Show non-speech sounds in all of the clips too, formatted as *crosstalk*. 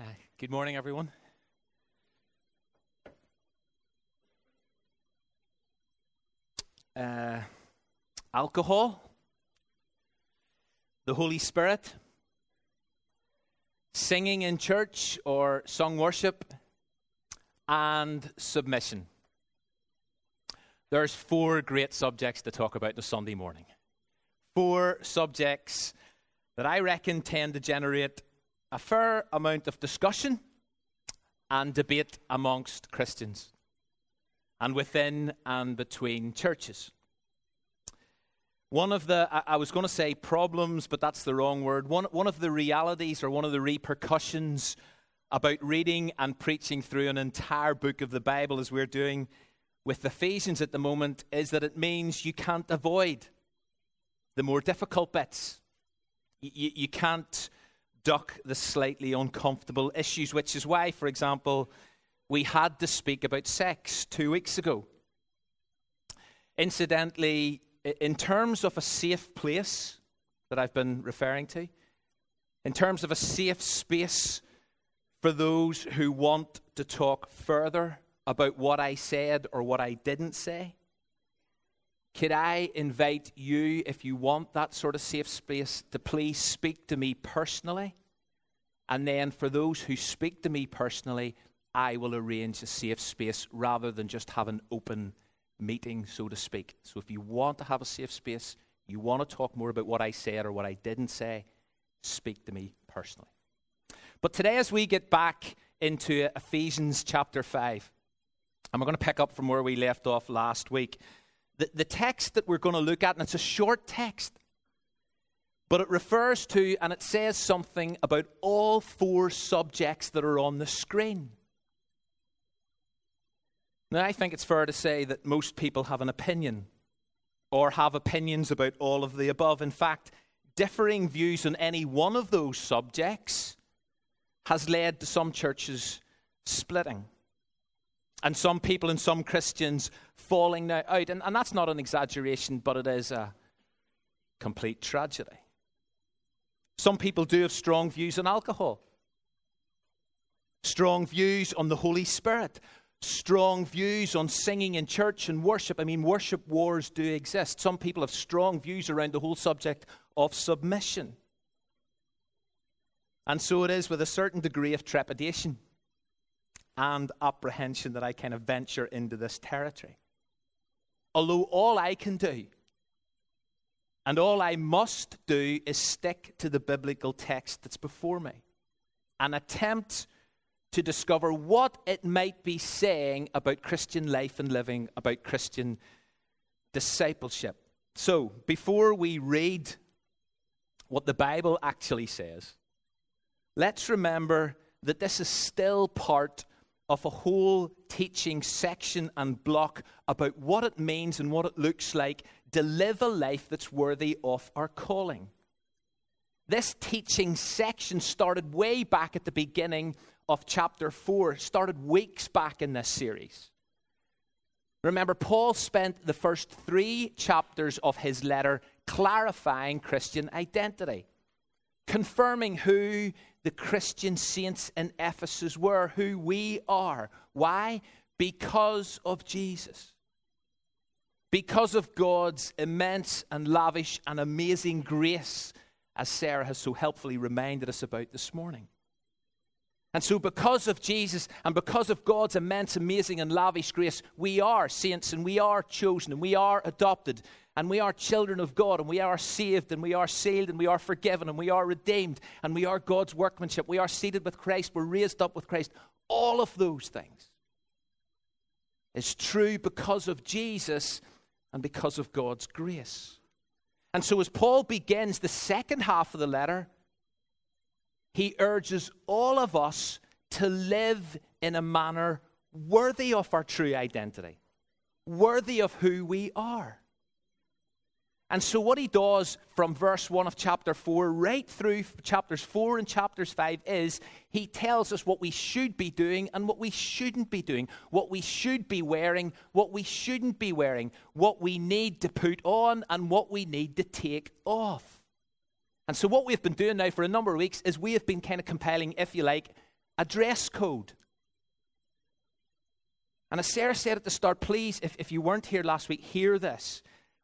Uh, good morning, everyone. Uh, alcohol, the Holy Spirit, singing in church or song worship, and submission. There's four great subjects to talk about this Sunday morning. Four subjects that I reckon tend to generate a fair amount of discussion and debate amongst Christians and within and between churches. One of the, I was going to say problems, but that's the wrong word. One, one of the realities or one of the repercussions about reading and preaching through an entire book of the Bible, as we're doing with Ephesians at the moment, is that it means you can't avoid the more difficult bits. You, you can't duck the slightly uncomfortable issues, which is why, for example, we had to speak about sex two weeks ago. Incidentally, in terms of a safe place that I've been referring to, in terms of a safe space for those who want to talk further about what I said or what I didn't say, could I invite you, if you want that sort of safe space, to please speak to me personally? And then for those who speak to me personally, I will arrange a safe space rather than just have an open meeting, so to speak. So if you want to have a safe space, you want to talk more about what I said or what I didn't say, speak to me personally. But today, as we get back into Ephesians chapter 5, and we're going to pick up from where we left off last week. The, the text that we're going to look at, and it's a short text, but it refers to and it says something about all four subjects that are on the screen. Now, I think it's fair to say that most people have an opinion or have opinions about all of the above. In fact, differing views on any one of those subjects has led to some churches splitting and some people and some Christians falling out. And, and that's not an exaggeration, but it is a complete tragedy. Some people do have strong views on alcohol, strong views on the Holy Spirit, strong views on singing in church and worship. I mean, worship wars do exist. Some people have strong views around the whole subject of submission. And so it is with a certain degree of trepidation and apprehension that I kind of venture into this territory. Although all I can do and all I must do is stick to the biblical text that's before me and attempt to discover what it might be saying about Christian life and living, about Christian discipleship. So, before we read what the Bible actually says, let's remember that this is still part of a whole teaching section and block about what it means and what it looks like to live a life that's worthy of our calling. This teaching section started way back at the beginning of chapter 4, started weeks back in this series. Remember, Paul spent the first three chapters of his letter clarifying Christian identity, confirming who the Christian saints in Ephesus were, who we are. Why? Because of Jesus. Because of God's immense and lavish and amazing grace, as Sarah has so helpfully reminded us about this morning. And so, because of Jesus and because of God's immense, amazing, and lavish grace, we are saints and we are chosen and we are adopted and we are children of God and we are saved and we are sealed and we are forgiven and we are redeemed and we are God's workmanship. We are seated with Christ, we're raised up with Christ. All of those things is true because of Jesus and because of God's grace. And so, as Paul begins the second half of the letter, he urges all of us to live in a manner worthy of our true identity, worthy of who we are. And so, what he does from verse 1 of chapter 4 right through chapters 4 and chapters 5 is he tells us what we should be doing and what we shouldn't be doing, what we should be wearing, what we shouldn't be wearing, what we need to put on, and what we need to take off. And so, what we've been doing now for a number of weeks is we have been kind of compiling, if you like, a dress code. And as Sarah said at the start, please, if, if you weren't here last week, hear this.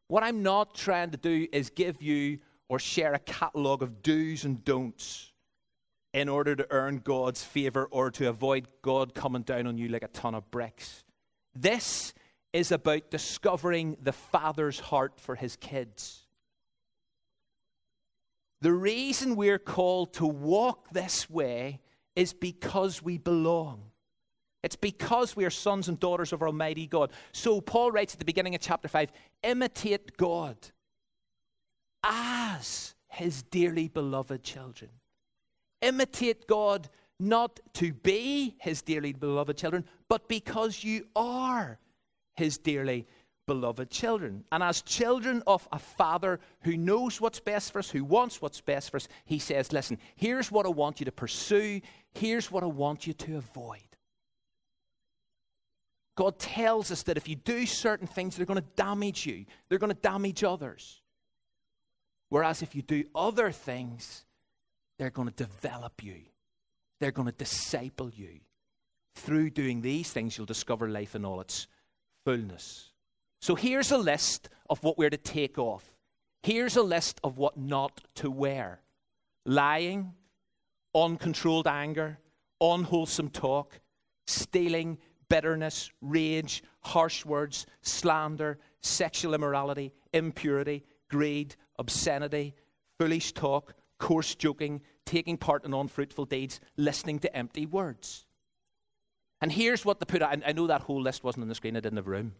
What I'm not trying to do is give you or share a catalogue of do's and don'ts in order to earn God's favor or to avoid God coming down on you like a ton of bricks. This is about discovering the Father's heart for his kids. The reason we're called to walk this way is because we belong. It's because we are sons and daughters of Almighty God. So Paul writes at the beginning of chapter 5 imitate God as his dearly beloved children. Imitate God not to be his dearly beloved children, but because you are his dearly beloved children. And as children of a father who knows what's best for us, who wants what's best for us, he says, Listen, here's what I want you to pursue, here's what I want you to avoid. God tells us that if you do certain things, they're going to damage you, they're going to damage others. Whereas if you do other things, they're going to develop you, they're going to disciple you. Through doing these things, you'll discover life in all its fullness. So here's a list of what we're to take off. Here's a list of what not to wear lying, uncontrolled anger, unwholesome talk, stealing, bitterness, rage, harsh words, slander, sexual immorality, impurity, greed, obscenity, foolish talk, coarse joking, taking part in unfruitful deeds, listening to empty words. And here's what the put I, I know that whole list wasn't on the screen, I didn't have room.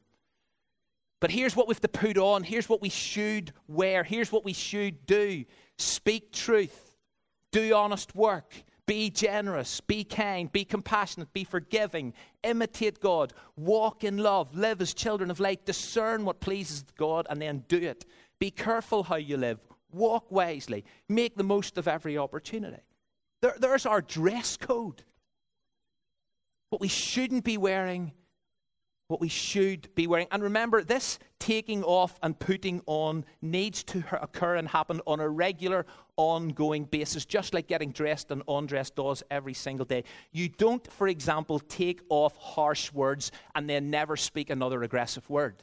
But here's what we have to put on. Here's what we should wear. Here's what we should do speak truth, do honest work, be generous, be kind, be compassionate, be forgiving, imitate God, walk in love, live as children of light, discern what pleases God, and then do it. Be careful how you live, walk wisely, make the most of every opportunity. There, there's our dress code. What we shouldn't be wearing, what we should be wearing. And remember, this taking off and putting on needs to occur and happen on a regular, ongoing basis, just like getting dressed and undressed does every single day. You don't, for example, take off harsh words and then never speak another aggressive word.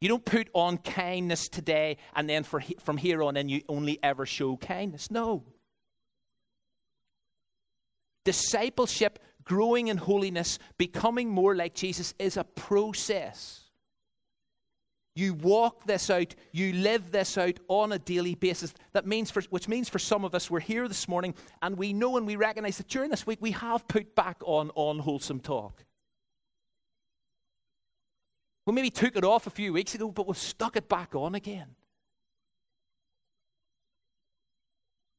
You don't put on kindness today and then for, from here on in you only ever show kindness. No. Discipleship, growing in holiness, becoming more like Jesus is a process. You walk this out, you live this out on a daily basis. That means for, which means for some of us, we're here this morning and we know and we recognize that during this week we have put back on unwholesome talk. We maybe took it off a few weeks ago, but we've stuck it back on again.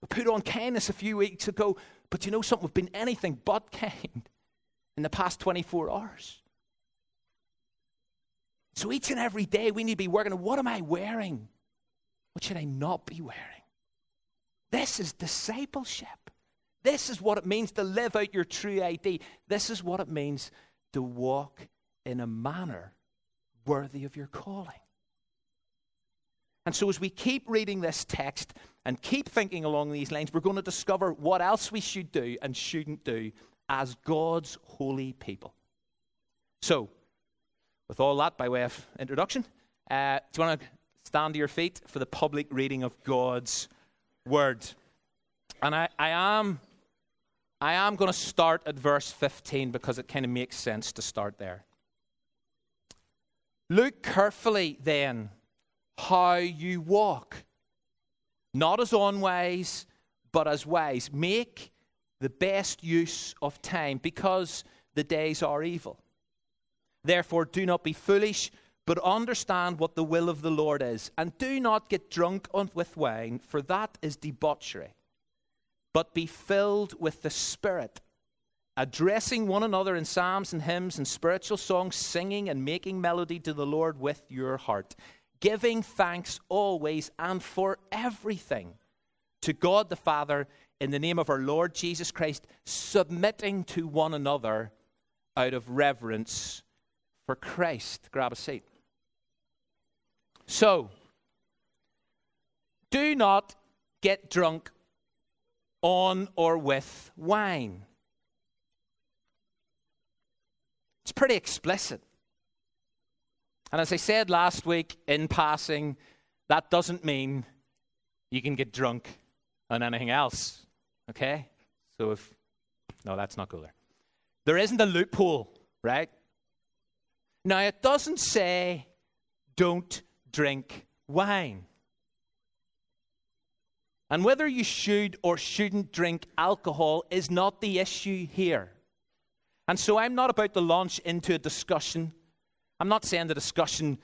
Put on kindness a few weeks ago, but you know something? We've been anything but kind in the past 24 hours. So each and every day we need to be working on what am I wearing? What should I not be wearing? This is discipleship. This is what it means to live out your true ID. This is what it means to walk in a manner worthy of your calling. And so, as we keep reading this text and keep thinking along these lines, we're going to discover what else we should do and shouldn't do as God's holy people. So, with all that by way of introduction, uh, do you want to stand to your feet for the public reading of God's word? And I, I am, I am going to start at verse 15 because it kind of makes sense to start there. Look carefully then how you walk, not as unwise, but as wise. Make the best use of time because the days are evil. Therefore, do not be foolish, but understand what the will of the Lord is. And do not get drunk with wine, for that is debauchery, but be filled with the Spirit addressing one another in psalms and hymns and spiritual songs, singing and making melody to the Lord with your heart, giving thanks always and for everything to God the Father in the name of our Lord Jesus Christ, submitting to one another out of reverence for Christ. Grab a seat. So, do not get drunk on or with wine. It's pretty explicit. And as I said last week in passing, that doesn't mean you can get drunk on anything else. Okay? So if. No, that's not cooler. There isn't a loophole, right? Now, it doesn't say don't drink wine. And whether you should or shouldn't drink alcohol is not the issue here. And so I'm not about to launch into a discussion. I'm not saying the discussion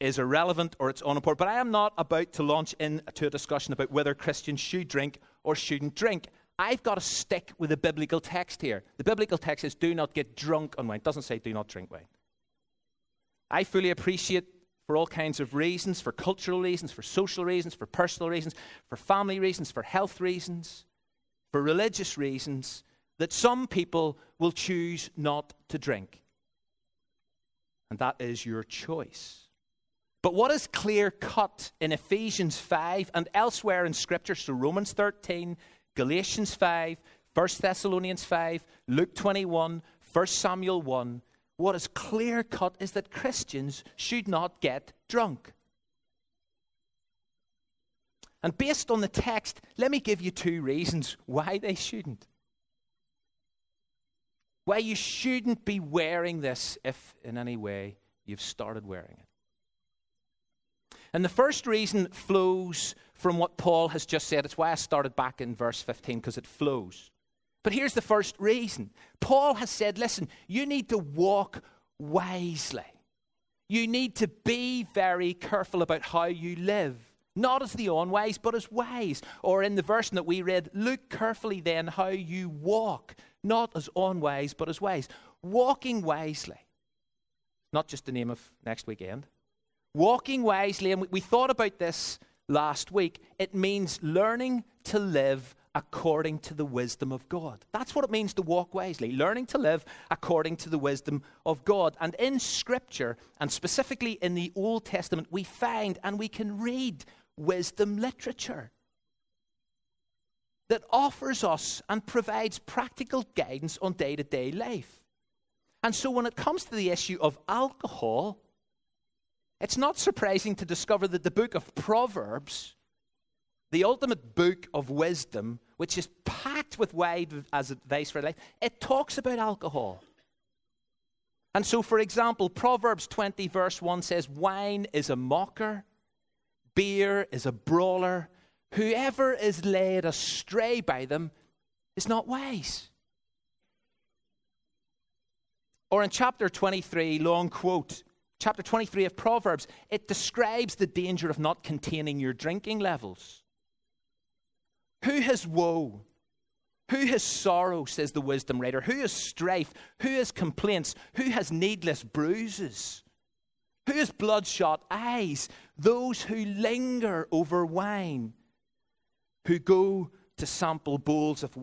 is irrelevant or it's unimportant, but I am not about to launch into a discussion about whether Christians should drink or shouldn't drink. I've got to stick with the biblical text here. The biblical text says, do not get drunk on wine. It doesn't say, do not drink wine. I fully appreciate for all kinds of reasons for cultural reasons, for social reasons, for personal reasons, for family reasons, for health reasons, for religious reasons that some people will choose not to drink. And that is your choice. But what is clear cut in Ephesians 5 and elsewhere in Scripture, so Romans 13, Galatians 5, 1 Thessalonians 5, Luke 21, 1 Samuel 1, what is clear cut is that Christians should not get drunk. And based on the text, let me give you two reasons why they shouldn't. Why you shouldn't be wearing this if in any way you've started wearing it. And the first reason flows from what Paul has just said. It's why I started back in verse 15, because it flows. But here's the first reason Paul has said, listen, you need to walk wisely. You need to be very careful about how you live. Not as the unwise, but as wise. Or in the version that we read, look carefully then how you walk, not as unwise, but as wise. Walking wisely. Not just the name of next weekend. Walking wisely, and we thought about this last week, it means learning to live according to the wisdom of God. That's what it means to walk wisely, learning to live according to the wisdom of God. And in Scripture, and specifically in the Old Testament, we find and we can read wisdom literature that offers us and provides practical guidance on day to day life. And so when it comes to the issue of alcohol, it's not surprising to discover that the book of Proverbs the ultimate book of wisdom, which is packed with wide as advice for life, it talks about alcohol. And so, for example, Proverbs 20, verse 1 says, Wine is a mocker, beer is a brawler. Whoever is led astray by them is not wise. Or in chapter 23, long quote, chapter 23 of Proverbs, it describes the danger of not containing your drinking levels. Who has woe? Who has sorrow, says the wisdom writer? Who has strife? Who has complaints? Who has needless bruises? Who has bloodshot eyes? Those who linger over wine, who go to sample bowls of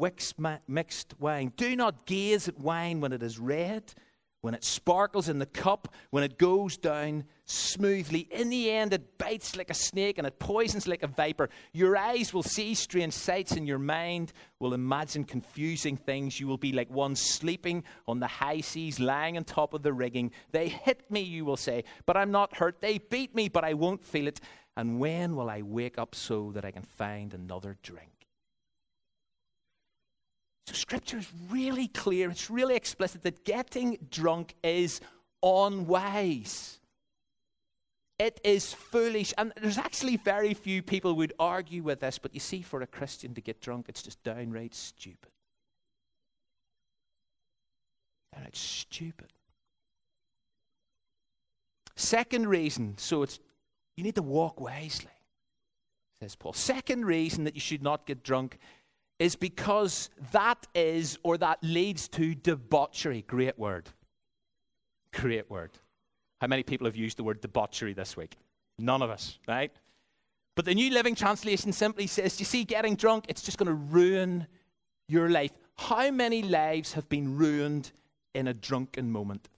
mixed wine. Do not gaze at wine when it is red when it sparkles in the cup, when it goes down smoothly, in the end it bites like a snake and it poisons like a viper. Your eyes will see strange sights, and your mind will imagine confusing things. You will be like one sleeping on the high seas, lying on top of the rigging. They hit me, you will say, but I'm not hurt. They beat me, but I won't feel it. And when will I wake up so that I can find another drink? So, scripture is really clear, it's really explicit that getting drunk is unwise. It is foolish. And there's actually very few people would argue with this, but you see, for a Christian to get drunk, it's just downright stupid. And it's stupid. Second reason, so it's you need to walk wisely, says Paul. Second reason that you should not get drunk is because that is or that leads to debauchery. Great word. Great word. How many people have used the word debauchery this week? None of us, right? But the New Living Translation simply says, you see, getting drunk, it's just going to ruin your life. How many lives have been ruined in a drunken moment?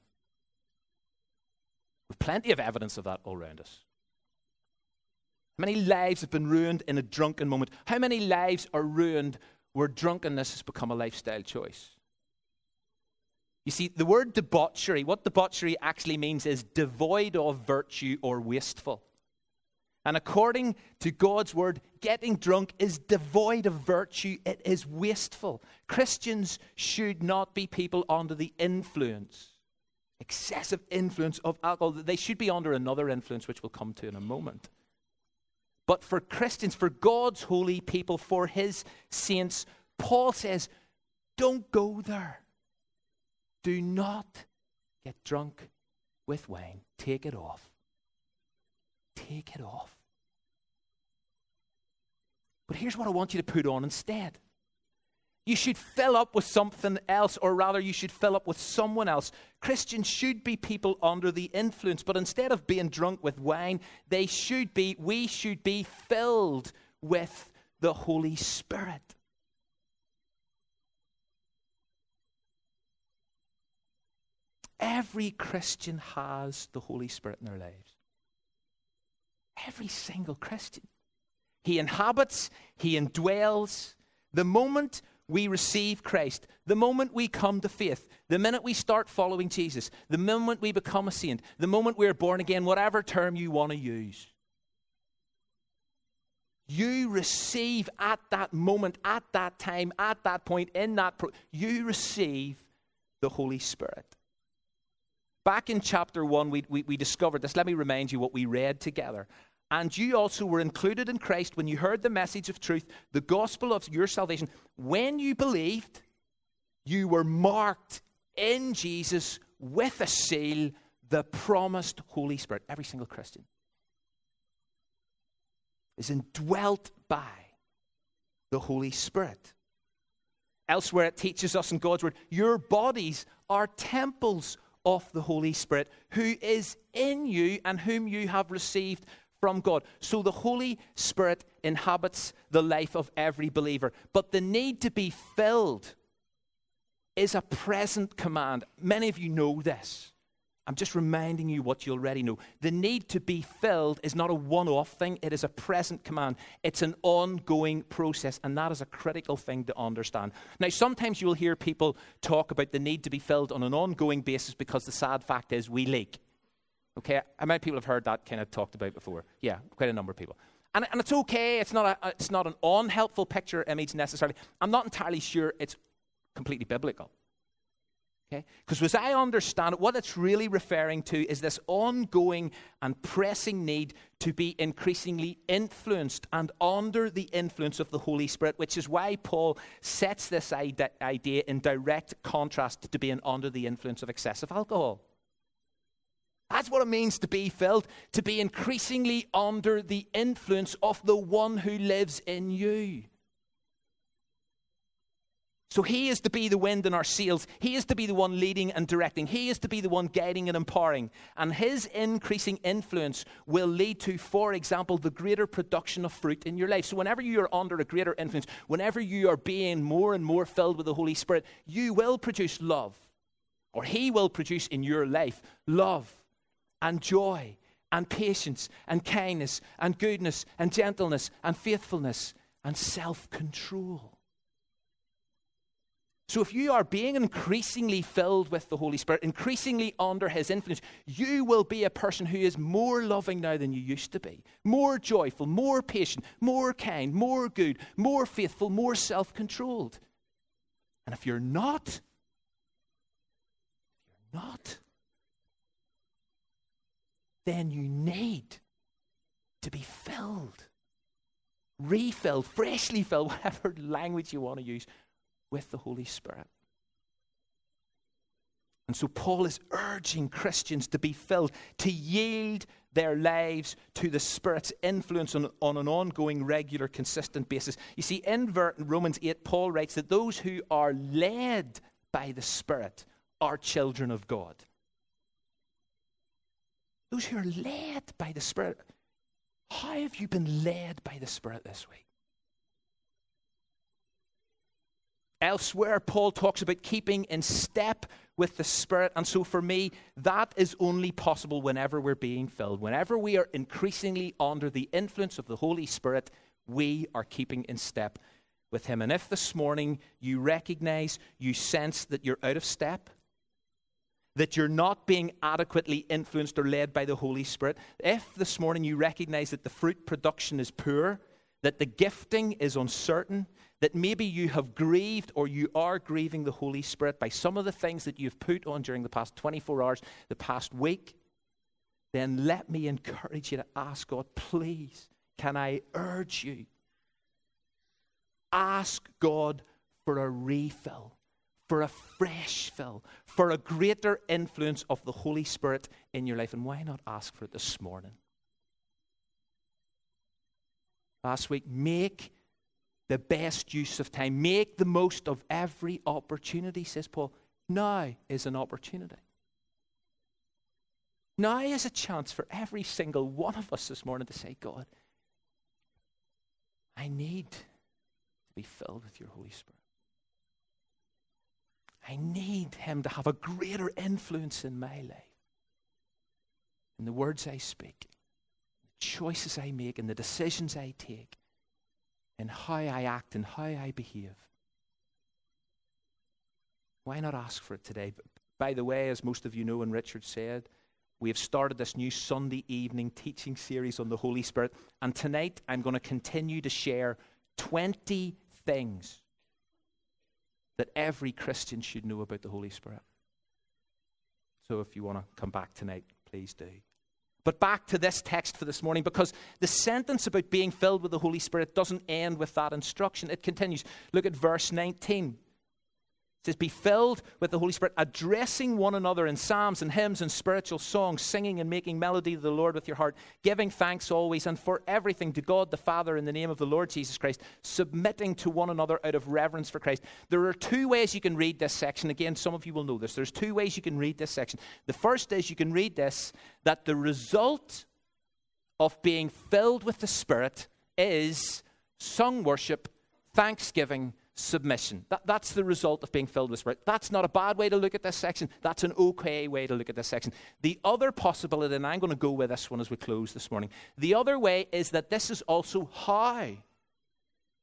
We've plenty of evidence of that all around us. How many lives have been ruined in a drunken moment? How many lives are ruined where drunkenness has become a lifestyle choice. You see, the word debauchery, what debauchery actually means is devoid of virtue or wasteful. And according to God's word, getting drunk is devoid of virtue, it is wasteful. Christians should not be people under the influence, excessive influence of alcohol. They should be under another influence, which we'll come to in a moment. But for Christians, for God's holy people, for his saints, Paul says, don't go there. Do not get drunk with wine. Take it off. Take it off. But here's what I want you to put on instead. You should fill up with something else, or rather, you should fill up with someone else. Christians should be people under the influence, but instead of being drunk with wine, they should be, we should be filled with the Holy Spirit. Every Christian has the Holy Spirit in their lives. Every single Christian. He inhabits, He indwells. The moment we receive Christ, the moment we come to faith, the minute we start following Jesus, the moment we become a saint, the moment we're born again, whatever term you want to use, you receive at that moment, at that time, at that point, in that, pro- you receive the Holy Spirit. Back in chapter 1, we, we, we, discovered this. Let me remind you what we read together. And you also were included in Christ when you heard the message of truth, the gospel of your salvation. When you believed, you were marked in Jesus with a seal, the promised Holy Spirit. Every single Christian is indwelt by the Holy Spirit. Elsewhere, it teaches us in God's Word your bodies are temples of the Holy Spirit who is in you and whom you have received from God. So the Holy Spirit inhabits the life of every believer. But the need to be filled is a present command. Many of you know this. I'm just reminding you what you already know. The need to be filled is not a one off thing, it is a present command. It's an ongoing process, and that is a critical thing to understand. Now, sometimes you'll hear people talk about the need to be filled on an ongoing basis because the sad fact is we leak. Okay, how many people have heard that kind of talked about before? Yeah, quite a number of people. And, and it's okay, it's not, a, uh, it's not an unhelpful picture image necessarily. I'm not entirely sure it's completely biblical. Okay? Because as I understand it, what it's really referring to is this ongoing and pressing need to be increasingly influenced and under the influence of the Holy Spirit, which is why Paul sets this idea in direct contrast to being under the influence of excessive alcohol. That's what it means to be filled, to be increasingly under the influence of the one who lives in you. So he is to be the wind in our sails. He is to be the one leading and directing. He is to be the one guiding and empowering. And his increasing influence will lead to, for example, the greater production of fruit in your life. So whenever you are under a greater influence, whenever you are being more and more filled with the Holy Spirit, you will produce love. Or he will produce in your life love and joy and patience and kindness and goodness and gentleness and faithfulness and self control. So, if you are being increasingly filled with the Holy Spirit, increasingly under His influence, you will be a person who is more loving now than you used to be, more joyful, more patient, more kind, more good, more faithful, more self controlled. And if you're not, if you're not, then you need to be filled, refilled, freshly filled, *laughs* whatever language you want to use, with the Holy Spirit. And so Paul is urging Christians to be filled, to yield their lives to the Spirit's influence on, on an ongoing, regular, consistent basis. You see, in Romans 8, Paul writes that those who are led by the Spirit are children of God. Those who are led by the Spirit. How have you been led by the Spirit this week? Elsewhere, Paul talks about keeping in step with the Spirit. And so for me, that is only possible whenever we're being filled. Whenever we are increasingly under the influence of the Holy Spirit, we are keeping in step with Him. And if this morning you recognize, you sense that you're out of step, that you're not being adequately influenced or led by the Holy Spirit, if this morning you recognize that the fruit production is poor, that the gifting is uncertain, that maybe you have grieved or you are grieving the Holy Spirit by some of the things that you've put on during the past 24 hours, the past week, then let me encourage you to ask God, please, can I urge you? Ask God for a refill, for a fresh fill, for a greater influence of the Holy Spirit in your life. And why not ask for it this morning? Last week, make the best use of time. Make the most of every opportunity, says Paul. Now is an opportunity. Now is a chance for every single one of us this morning to say, God, I need to be filled with your Holy Spirit. I need Him to have a greater influence in my life. In the words I speak, the choices I make, and the decisions I take, in how I act and how I behave. Why not ask for it today? By the way, as most of you know, and Richard said, we have started this new Sunday evening teaching series on the Holy Spirit. And tonight I'm going to continue to share 20 things that every Christian should know about the Holy Spirit. So if you want to come back tonight, please do. But back to this text for this morning, because the sentence about being filled with the Holy Spirit doesn't end with that instruction. It continues. Look at verse 19. It says, Be filled with the Holy Spirit, addressing one another in psalms and hymns and spiritual songs, singing and making melody to the Lord with your heart, giving thanks always and for everything to God the Father in the name of the Lord Jesus Christ, submitting to one another out of reverence for Christ. There are two ways you can read this section. Again, some of you will know this. There's two ways you can read this section. The first is you can read this that the result of being filled with the Spirit is sung worship, thanksgiving, submission. That, that's the result of being filled with Spirit. That's not a bad way to look at this section. That's an okay way to look at this section. The other possibility, and I'm going to go with this one as we close this morning, the other way is that this is also how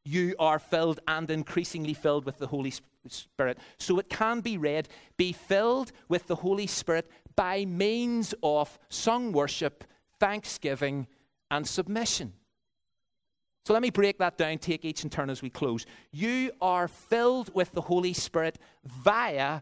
you are filled and increasingly filled with the Holy Spirit. So it can be read be filled with the Holy Spirit by means of sung worship, thanksgiving, and submission. So let me break that down, take each in turn as we close. You are filled with the Holy Spirit via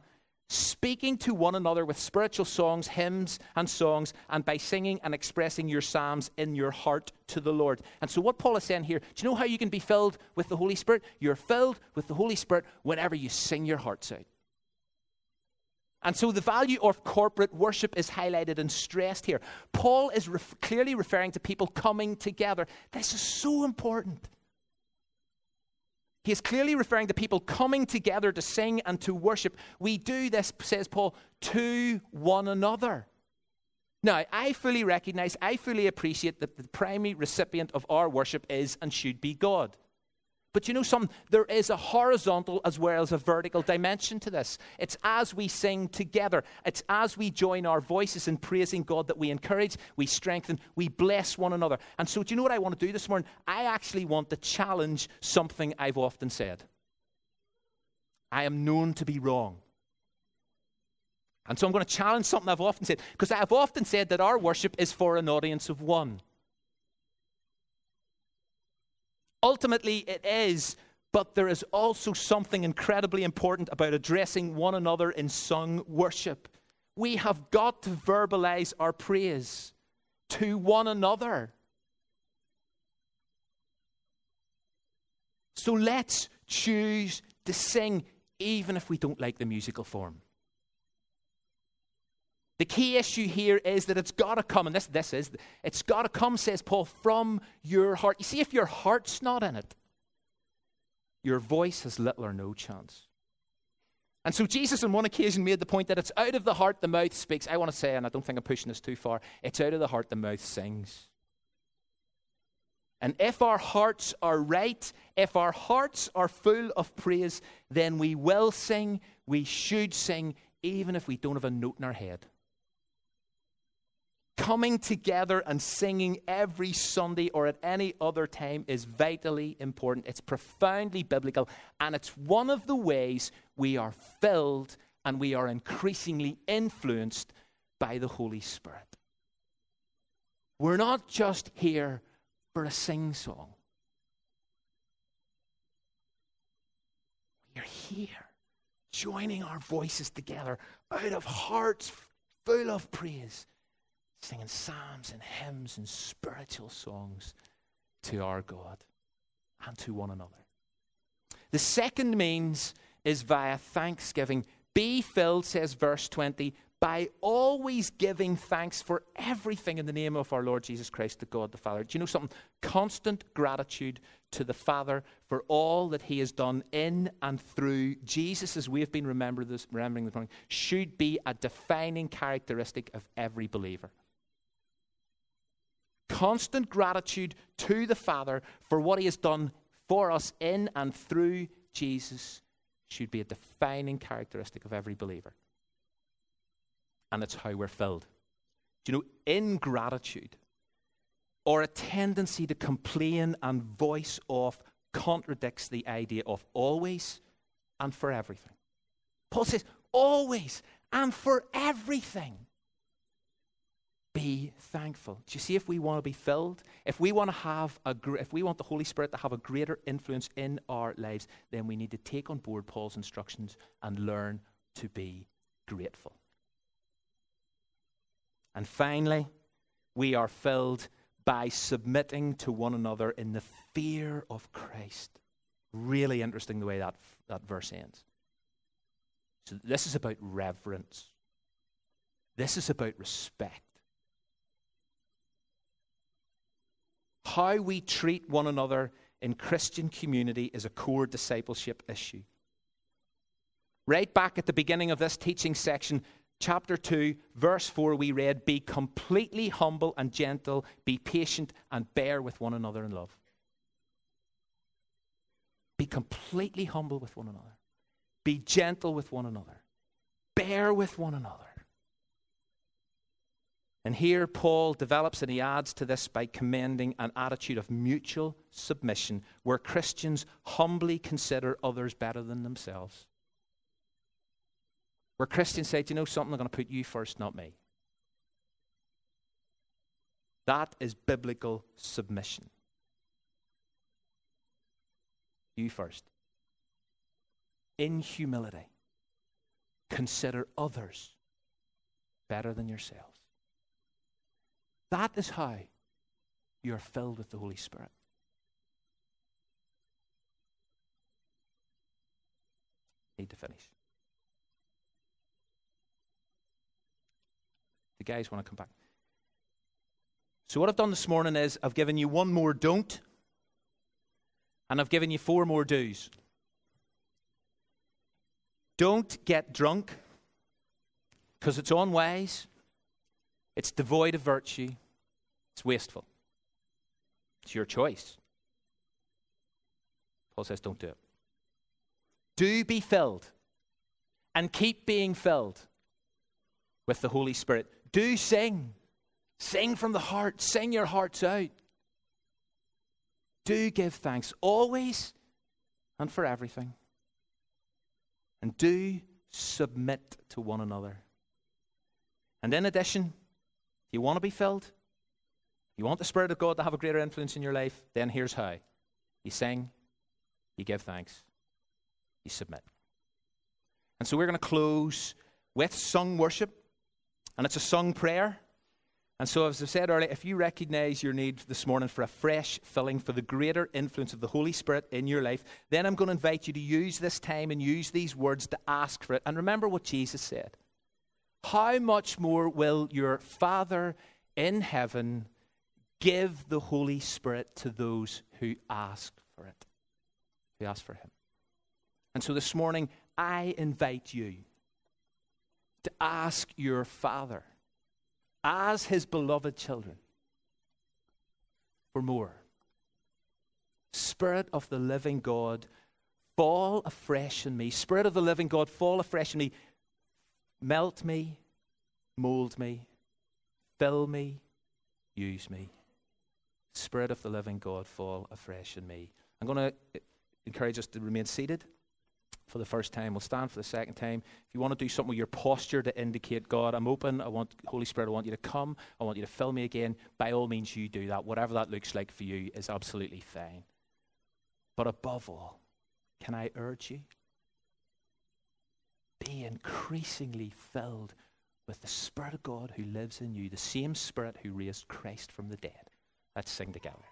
speaking to one another with spiritual songs, hymns, and songs, and by singing and expressing your psalms in your heart to the Lord. And so, what Paul is saying here, do you know how you can be filled with the Holy Spirit? You're filled with the Holy Spirit whenever you sing your hearts out. And so the value of corporate worship is highlighted and stressed here. Paul is ref- clearly referring to people coming together. This is so important. He is clearly referring to people coming together to sing and to worship. We do this, says Paul, to one another. Now, I fully recognize, I fully appreciate that the primary recipient of our worship is and should be God. But you know something? There is a horizontal as well as a vertical dimension to this. It's as we sing together, it's as we join our voices in praising God that we encourage, we strengthen, we bless one another. And so, do you know what I want to do this morning? I actually want to challenge something I've often said. I am known to be wrong. And so I'm going to challenge something I've often said, because I've often said that our worship is for an audience of one. Ultimately, it is, but there is also something incredibly important about addressing one another in sung worship. We have got to verbalize our praise to one another. So let's choose to sing even if we don't like the musical form. The key issue here is that it's got to come, and this, this is, it's got to come, says Paul, from your heart. You see, if your heart's not in it, your voice has little or no chance. And so Jesus, on one occasion, made the point that it's out of the heart the mouth speaks. I want to say, and I don't think I'm pushing this too far, it's out of the heart the mouth sings. And if our hearts are right, if our hearts are full of praise, then we will sing, we should sing, even if we don't have a note in our head. Coming together and singing every Sunday or at any other time is vitally important. It's profoundly biblical, and it's one of the ways we are filled and we are increasingly influenced by the Holy Spirit. We're not just here for a sing song, we're here joining our voices together out of hearts full of praise singing psalms and hymns and spiritual songs to our God and to one another. The second means is via thanksgiving. Be filled, says verse 20, by always giving thanks for everything in the name of our Lord Jesus Christ, the God the Father. Do you know something? Constant gratitude to the Father for all that He has done in and through Jesus, as we have been remembering this, remembering this morning, should be a defining characteristic of every believer constant gratitude to the Father for what He has done for us in and through Jesus should be a defining characteristic of every believer. And it's how we're filled. Do you know, ingratitude or a tendency to complain and voice off contradicts the idea of always and for everything. Paul says, always and for everything be thankful. Do you see if we want to be filled, if we want to have a if we want the Holy Spirit to have a greater influence in our lives, then we need to take on board Paul's instructions and learn to be grateful. And finally, we are filled by submitting to one another in the fear of Christ. Really interesting the way that, that verse ends. So, this is about reverence. This is about respect. How we treat one another in Christian community is a core discipleship issue. Right back at the beginning of this teaching section, chapter 2, verse 4, we read, Be completely humble and gentle, be patient, and bear with one another in love. Be completely humble with one another, be gentle with one another, bear with one another. And here Paul develops and he adds to this by commending an attitude of mutual submission where Christians humbly consider others better than themselves. Where Christians say, Do you know something? I'm going to put you first, not me. That is biblical submission. You first. In humility, consider others better than yourselves. That is how you are filled with the Holy Spirit. Need to finish. The guys want to come back. So, what I've done this morning is I've given you one more don't, and I've given you four more do's. Don't get drunk because it's unwise. It's devoid of virtue. It's wasteful. It's your choice. Paul says, don't do it. Do be filled and keep being filled with the Holy Spirit. Do sing. Sing from the heart. Sing your hearts out. Do give thanks always and for everything. And do submit to one another. And in addition, you want to be filled? You want the Spirit of God to have a greater influence in your life? Then here's how you sing, you give thanks, you submit. And so we're going to close with sung worship, and it's a sung prayer. And so, as I said earlier, if you recognize your need this morning for a fresh filling for the greater influence of the Holy Spirit in your life, then I'm going to invite you to use this time and use these words to ask for it. And remember what Jesus said how much more will your Father in heaven give the Holy Spirit to those who ask for it? Who ask for Him. And so this morning, I invite you to ask your Father, as His beloved children, for more. Spirit of the living God, fall afresh in me. Spirit of the living God, fall afresh in me. Melt me, mold me, Fill me, use me. Spirit of the living God, fall afresh in me. I'm going to uh, encourage us to remain seated for the first time. We'll stand for the second time. If you want to do something with your posture to indicate, God, I'm open. I want, Holy Spirit, I want you to come. I want you to fill me again. By all means, you do that. Whatever that looks like for you is absolutely fine. But above all, can I urge you? Be increasingly filled with the Spirit of God who lives in you, the same Spirit who raised Christ from the dead. Let's sing together.